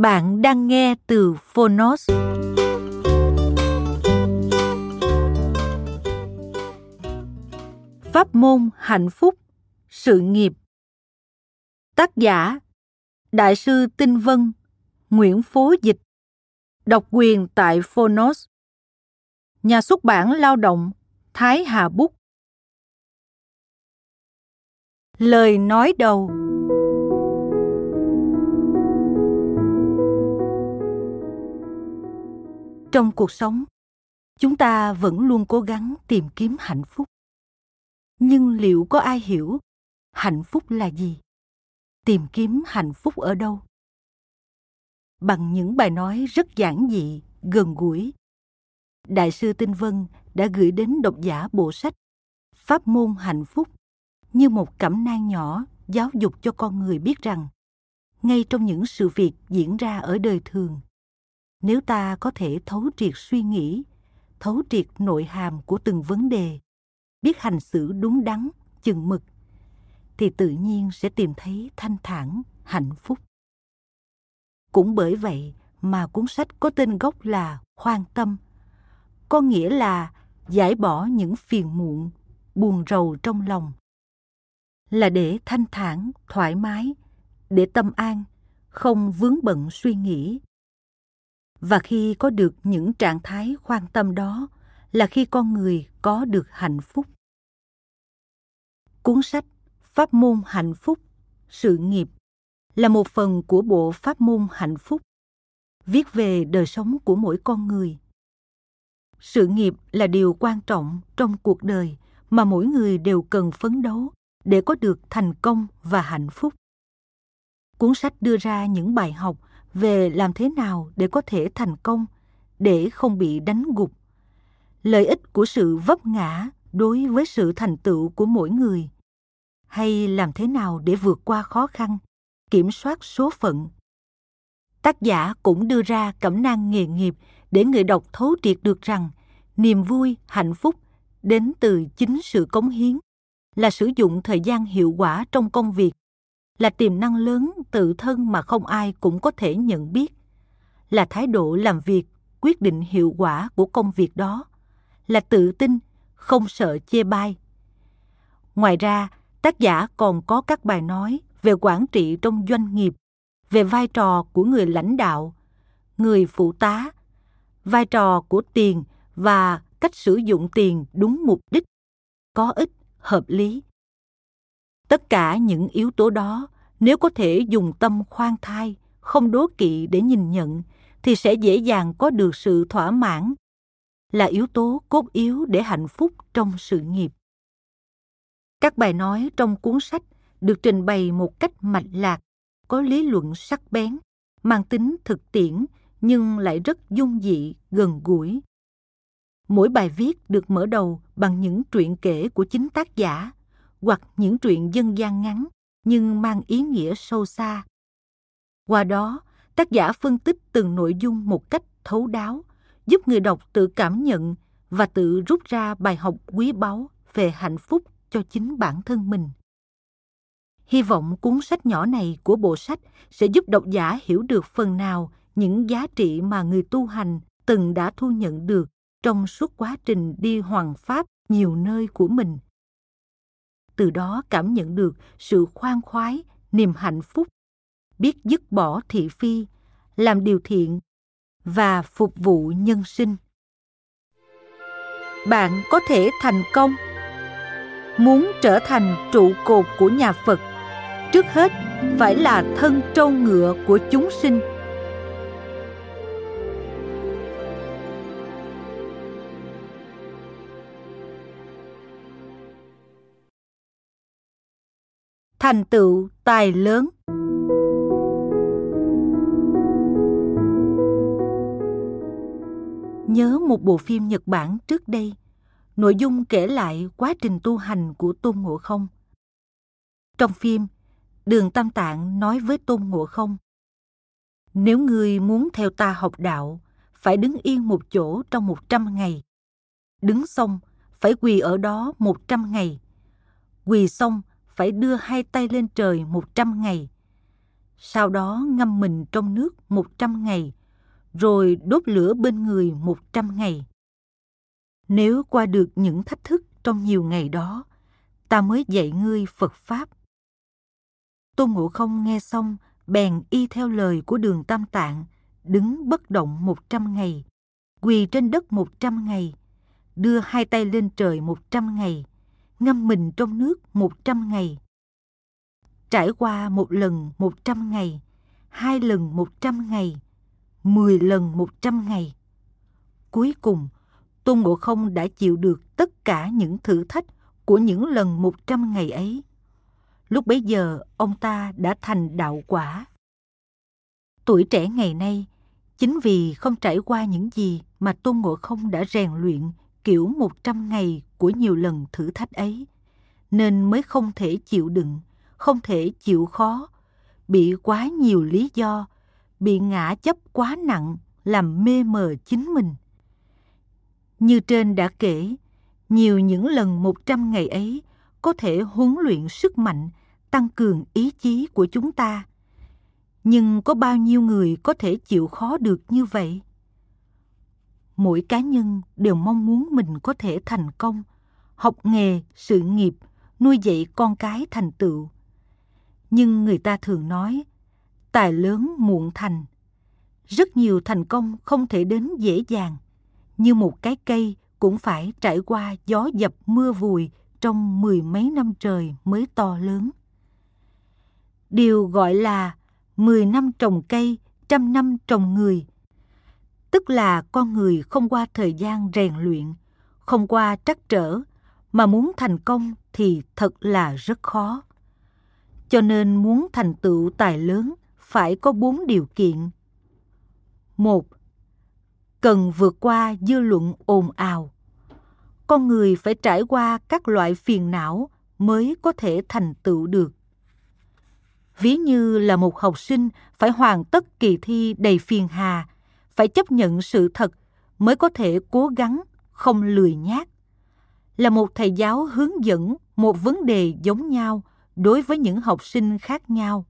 Bạn đang nghe từ Phonos. Pháp môn hạnh phúc, sự nghiệp. Tác giả Đại sư Tinh Vân, Nguyễn Phố Dịch. Độc quyền tại Phonos. Nhà xuất bản lao động Thái Hà Bút. Lời nói đầu trong cuộc sống, chúng ta vẫn luôn cố gắng tìm kiếm hạnh phúc. Nhưng liệu có ai hiểu hạnh phúc là gì? Tìm kiếm hạnh phúc ở đâu? Bằng những bài nói rất giản dị, gần gũi, đại sư tinh vân đã gửi đến độc giả bộ sách pháp môn hạnh phúc như một cẩm nang nhỏ giáo dục cho con người biết rằng, ngay trong những sự việc diễn ra ở đời thường nếu ta có thể thấu triệt suy nghĩ, thấu triệt nội hàm của từng vấn đề, biết hành xử đúng đắn, chừng mực, thì tự nhiên sẽ tìm thấy thanh thản, hạnh phúc. Cũng bởi vậy mà cuốn sách có tên gốc là khoan tâm, có nghĩa là giải bỏ những phiền muộn, buồn rầu trong lòng, là để thanh thản, thoải mái, để tâm an, không vướng bận suy nghĩ và khi có được những trạng thái khoan tâm đó là khi con người có được hạnh phúc. Cuốn sách pháp môn hạnh phúc, sự nghiệp là một phần của bộ pháp môn hạnh phúc, viết về đời sống của mỗi con người. Sự nghiệp là điều quan trọng trong cuộc đời mà mỗi người đều cần phấn đấu để có được thành công và hạnh phúc. Cuốn sách đưa ra những bài học về làm thế nào để có thể thành công, để không bị đánh gục. Lợi ích của sự vấp ngã đối với sự thành tựu của mỗi người. Hay làm thế nào để vượt qua khó khăn, kiểm soát số phận. Tác giả cũng đưa ra cẩm nang nghề nghiệp để người đọc thấu triệt được rằng niềm vui, hạnh phúc đến từ chính sự cống hiến, là sử dụng thời gian hiệu quả trong công việc là tiềm năng lớn tự thân mà không ai cũng có thể nhận biết, là thái độ làm việc quyết định hiệu quả của công việc đó, là tự tin, không sợ chê bai. Ngoài ra, tác giả còn có các bài nói về quản trị trong doanh nghiệp, về vai trò của người lãnh đạo, người phụ tá, vai trò của tiền và cách sử dụng tiền đúng mục đích, có ích, hợp lý tất cả những yếu tố đó, nếu có thể dùng tâm khoan thai, không đố kỵ để nhìn nhận, thì sẽ dễ dàng có được sự thỏa mãn, là yếu tố cốt yếu để hạnh phúc trong sự nghiệp. Các bài nói trong cuốn sách được trình bày một cách mạch lạc, có lý luận sắc bén, mang tính thực tiễn nhưng lại rất dung dị, gần gũi. Mỗi bài viết được mở đầu bằng những truyện kể của chính tác giả hoặc những truyện dân gian ngắn, nhưng mang ý nghĩa sâu xa. Qua đó, tác giả phân tích từng nội dung một cách thấu đáo, giúp người đọc tự cảm nhận và tự rút ra bài học quý báu về hạnh phúc cho chính bản thân mình. Hy vọng cuốn sách nhỏ này của bộ sách sẽ giúp độc giả hiểu được phần nào những giá trị mà người tu hành từng đã thu nhận được trong suốt quá trình đi hoàng pháp nhiều nơi của mình từ đó cảm nhận được sự khoan khoái, niềm hạnh phúc, biết dứt bỏ thị phi, làm điều thiện và phục vụ nhân sinh. Bạn có thể thành công. Muốn trở thành trụ cột của nhà phật, trước hết phải là thân trâu ngựa của chúng sinh. Thành tựu tài lớn. Nhớ một bộ phim nhật bản trước đây, nội dung kể lại quá trình tu hành của tôn ngộ không. Trong phim, đường tam tạng nói với tôn ngộ không, nếu ngươi muốn theo ta học đạo, phải đứng yên một chỗ trong một trăm ngày. Đứng xong, phải quỳ ở đó một trăm ngày. Quỳ xong phải đưa hai tay lên trời một trăm ngày. Sau đó ngâm mình trong nước một trăm ngày, rồi đốt lửa bên người một trăm ngày. Nếu qua được những thách thức trong nhiều ngày đó, ta mới dạy ngươi Phật Pháp. Tôn Ngộ Không nghe xong, bèn y theo lời của đường Tam Tạng, đứng bất động một trăm ngày, quỳ trên đất một trăm ngày, đưa hai tay lên trời một trăm ngày, ngâm mình trong nước một trăm ngày. Trải qua một lần một trăm ngày, hai lần một trăm ngày, mười lần một trăm ngày. Cuối cùng, Tôn Ngộ Không đã chịu được tất cả những thử thách của những lần một trăm ngày ấy. Lúc bấy giờ, ông ta đã thành đạo quả. Tuổi trẻ ngày nay, chính vì không trải qua những gì mà Tôn Ngộ Không đã rèn luyện kiểu một trăm ngày của nhiều lần thử thách ấy, nên mới không thể chịu đựng, không thể chịu khó, bị quá nhiều lý do, bị ngã chấp quá nặng làm mê mờ chính mình. Như trên đã kể, nhiều những lần một trăm ngày ấy có thể huấn luyện sức mạnh, tăng cường ý chí của chúng ta. Nhưng có bao nhiêu người có thể chịu khó được như vậy? Mỗi cá nhân đều mong muốn mình có thể thành công, học nghề, sự nghiệp, nuôi dạy con cái thành tựu. Nhưng người ta thường nói, tài lớn muộn thành. Rất nhiều thành công không thể đến dễ dàng, như một cái cây cũng phải trải qua gió dập mưa vùi trong mười mấy năm trời mới to lớn. Điều gọi là mười năm trồng cây, trăm năm trồng người tức là con người không qua thời gian rèn luyện, không qua trắc trở, mà muốn thành công thì thật là rất khó. Cho nên muốn thành tựu tài lớn phải có bốn điều kiện. Một, cần vượt qua dư luận ồn ào. Con người phải trải qua các loại phiền não mới có thể thành tựu được. Ví như là một học sinh phải hoàn tất kỳ thi đầy phiền hà phải chấp nhận sự thật mới có thể cố gắng không lười nhác. Là một thầy giáo hướng dẫn một vấn đề giống nhau đối với những học sinh khác nhau.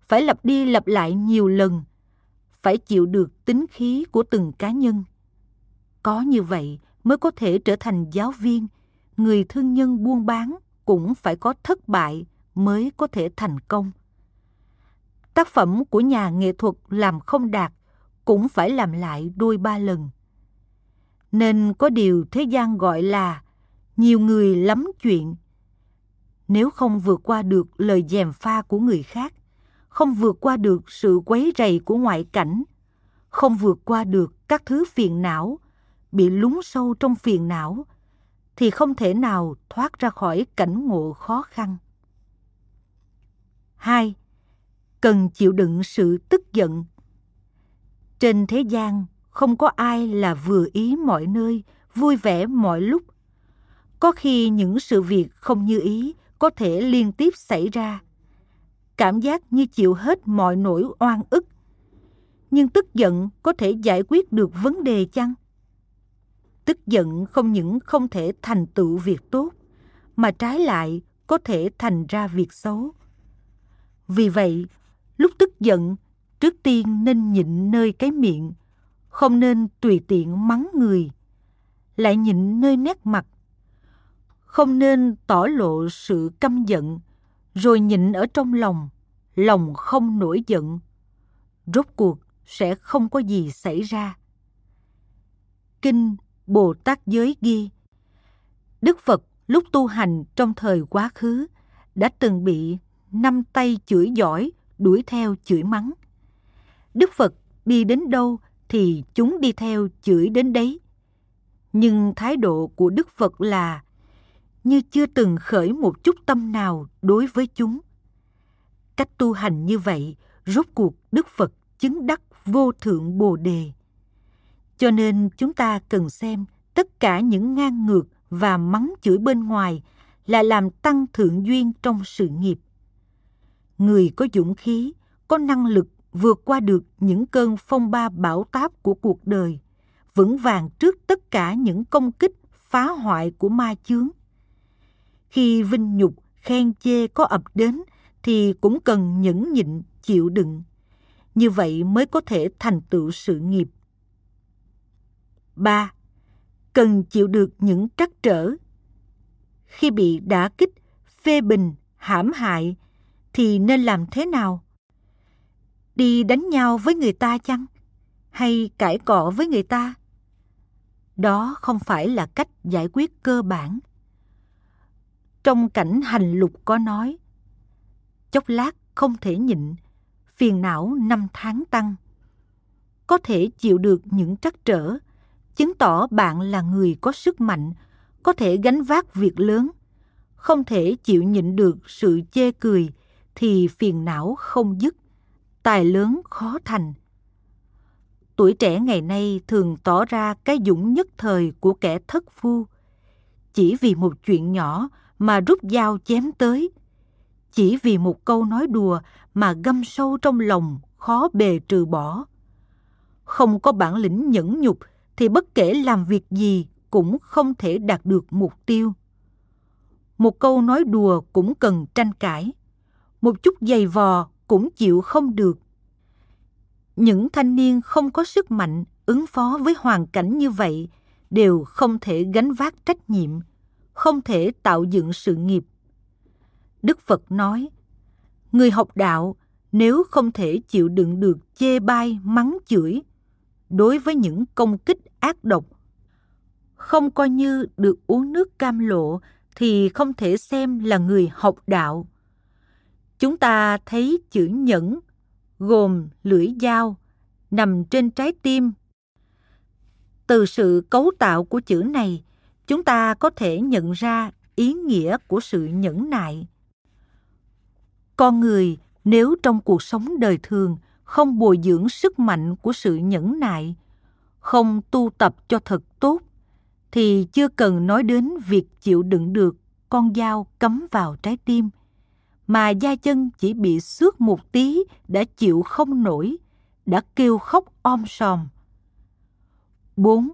Phải lặp đi lặp lại nhiều lần, phải chịu được tính khí của từng cá nhân. Có như vậy mới có thể trở thành giáo viên, người thương nhân buôn bán cũng phải có thất bại mới có thể thành công. Tác phẩm của nhà nghệ thuật làm không đạt cũng phải làm lại đôi ba lần. Nên có điều thế gian gọi là nhiều người lắm chuyện. Nếu không vượt qua được lời dèm pha của người khác, không vượt qua được sự quấy rầy của ngoại cảnh, không vượt qua được các thứ phiền não, bị lún sâu trong phiền não, thì không thể nào thoát ra khỏi cảnh ngộ khó khăn. 2. Cần chịu đựng sự tức giận trên thế gian không có ai là vừa ý mọi nơi, vui vẻ mọi lúc. Có khi những sự việc không như ý có thể liên tiếp xảy ra. Cảm giác như chịu hết mọi nỗi oan ức. Nhưng tức giận có thể giải quyết được vấn đề chăng? Tức giận không những không thể thành tựu việc tốt, mà trái lại có thể thành ra việc xấu. Vì vậy, lúc tức giận trước tiên nên nhịn nơi cái miệng, không nên tùy tiện mắng người. Lại nhịn nơi nét mặt, không nên tỏ lộ sự căm giận, rồi nhịn ở trong lòng lòng không nổi giận. Rốt cuộc sẽ không có gì xảy ra. Kinh bồ tát giới ghi, đức phật lúc tu hành trong thời quá khứ đã từng bị năm tay chửi giỏi đuổi theo chửi mắng đức phật đi đến đâu thì chúng đi theo chửi đến đấy. Nhưng thái độ của đức phật là như chưa từng khởi một chút tâm nào đối với chúng. Cách tu hành như vậy rốt cuộc đức phật chứng đắc vô thượng bồ đề. Cho nên chúng ta cần xem tất cả những ngang ngược và mắng chửi bên ngoài là làm tăng thượng duyên trong sự nghiệp. Người có dũng khí, có năng lực vượt qua được những cơn phong ba bão táp của cuộc đời vững vàng trước tất cả những công kích phá hoại của ma chướng khi vinh nhục khen chê có ập đến thì cũng cần nhẫn nhịn chịu đựng như vậy mới có thể thành tựu sự nghiệp 3. Cần chịu được những trắc trở. Khi bị đả kích, phê bình, hãm hại thì nên làm thế nào? Đi đánh nhau với người ta chăng? Hay cãi cọ với người ta? Đó không phải là cách giải quyết cơ bản. Trong cảnh hành lục có nói, chốc lát không thể nhịn, phiền não năm tháng tăng. Có thể chịu được những trắc trở, chứng tỏ bạn là người có sức mạnh, có thể gánh vác việc lớn. Không thể chịu nhịn được sự chê cười thì phiền não không dứt, tài lớn khó thành. Tuổi trẻ ngày nay thường tỏ ra cái dũng nhất thời của kẻ thất phu. Chỉ vì một chuyện nhỏ mà rút dao chém tới. Chỉ vì một câu nói đùa mà găm sâu trong lòng khó bề trừ bỏ. Không có bản lĩnh nhẫn nhục thì bất kể làm việc gì cũng không thể đạt được mục tiêu. Một câu nói đùa cũng cần tranh cãi. Một chút giày vò cũng chịu không được. Những thanh niên không có sức mạnh ứng phó với hoàn cảnh như vậy đều không thể gánh vác trách nhiệm, không thể tạo dựng sự nghiệp. Đức Phật nói, người học đạo nếu không thể chịu đựng được chê bai mắng chửi đối với những công kích ác độc không coi như được uống nước cam lộ thì không thể xem là người học đạo chúng ta thấy chữ nhẫn gồm lưỡi dao nằm trên trái tim. Từ sự cấu tạo của chữ này, chúng ta có thể nhận ra ý nghĩa của sự nhẫn nại. Con người nếu trong cuộc sống đời thường không bồi dưỡng sức mạnh của sự nhẫn nại, không tu tập cho thật tốt, thì chưa cần nói đến việc chịu đựng được con dao cắm vào trái tim mà da chân chỉ bị xước một tí đã chịu không nổi, đã kêu khóc om sòm. 4.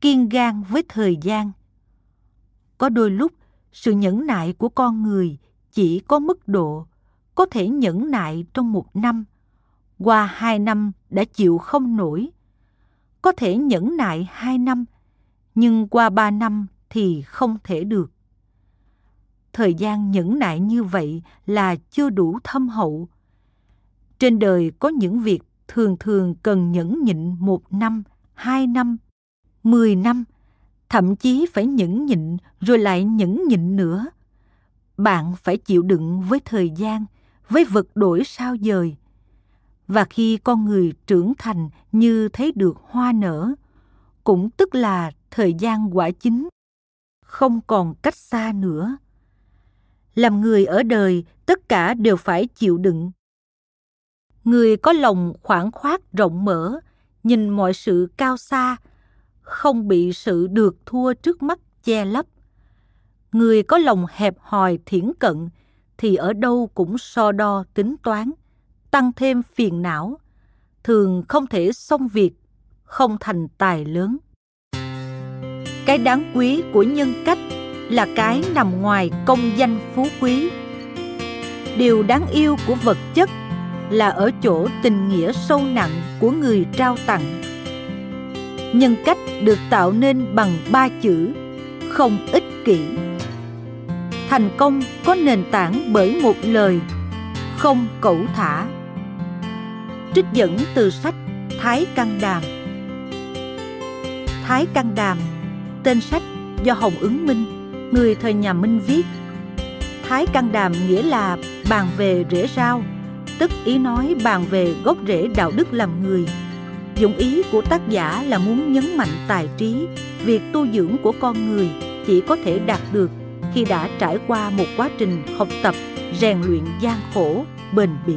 Kiên gan với thời gian. Có đôi lúc, sự nhẫn nại của con người chỉ có mức độ có thể nhẫn nại trong một năm, qua hai năm đã chịu không nổi. Có thể nhẫn nại hai năm, nhưng qua ba năm thì không thể được thời gian nhẫn nại như vậy là chưa đủ thâm hậu. Trên đời có những việc thường thường cần nhẫn nhịn một năm, hai năm, mười năm, thậm chí phải nhẫn nhịn rồi lại nhẫn nhịn nữa. Bạn phải chịu đựng với thời gian, với vật đổi sao dời. Và khi con người trưởng thành như thấy được hoa nở, cũng tức là thời gian quả chính không còn cách xa nữa làm người ở đời, tất cả đều phải chịu đựng. Người có lòng khoảng khoát rộng mở, nhìn mọi sự cao xa, không bị sự được thua trước mắt che lấp. Người có lòng hẹp hòi thiển cận, thì ở đâu cũng so đo tính toán, tăng thêm phiền não. Thường không thể xong việc, không thành tài lớn. Cái đáng quý của nhân cách là cái nằm ngoài công danh phú quý. Điều đáng yêu của vật chất là ở chỗ tình nghĩa sâu nặng của người trao tặng. Nhân cách được tạo nên bằng ba chữ, không ích kỷ. Thành công có nền tảng bởi một lời, không cẩu thả. Trích dẫn từ sách thái căn đàm. Thái căn đàm, tên sách do hồng ứng minh người thời nhà minh viết, thái căn đàm nghĩa là bàn về rễ rau, tức ý nói bàn về gốc rễ đạo đức làm người. Dụng ý của tác giả là muốn nhấn mạnh tài trí, việc tu dưỡng của con người chỉ có thể đạt được khi đã trải qua một quá trình học tập, rèn luyện gian khổ, bền bỉ.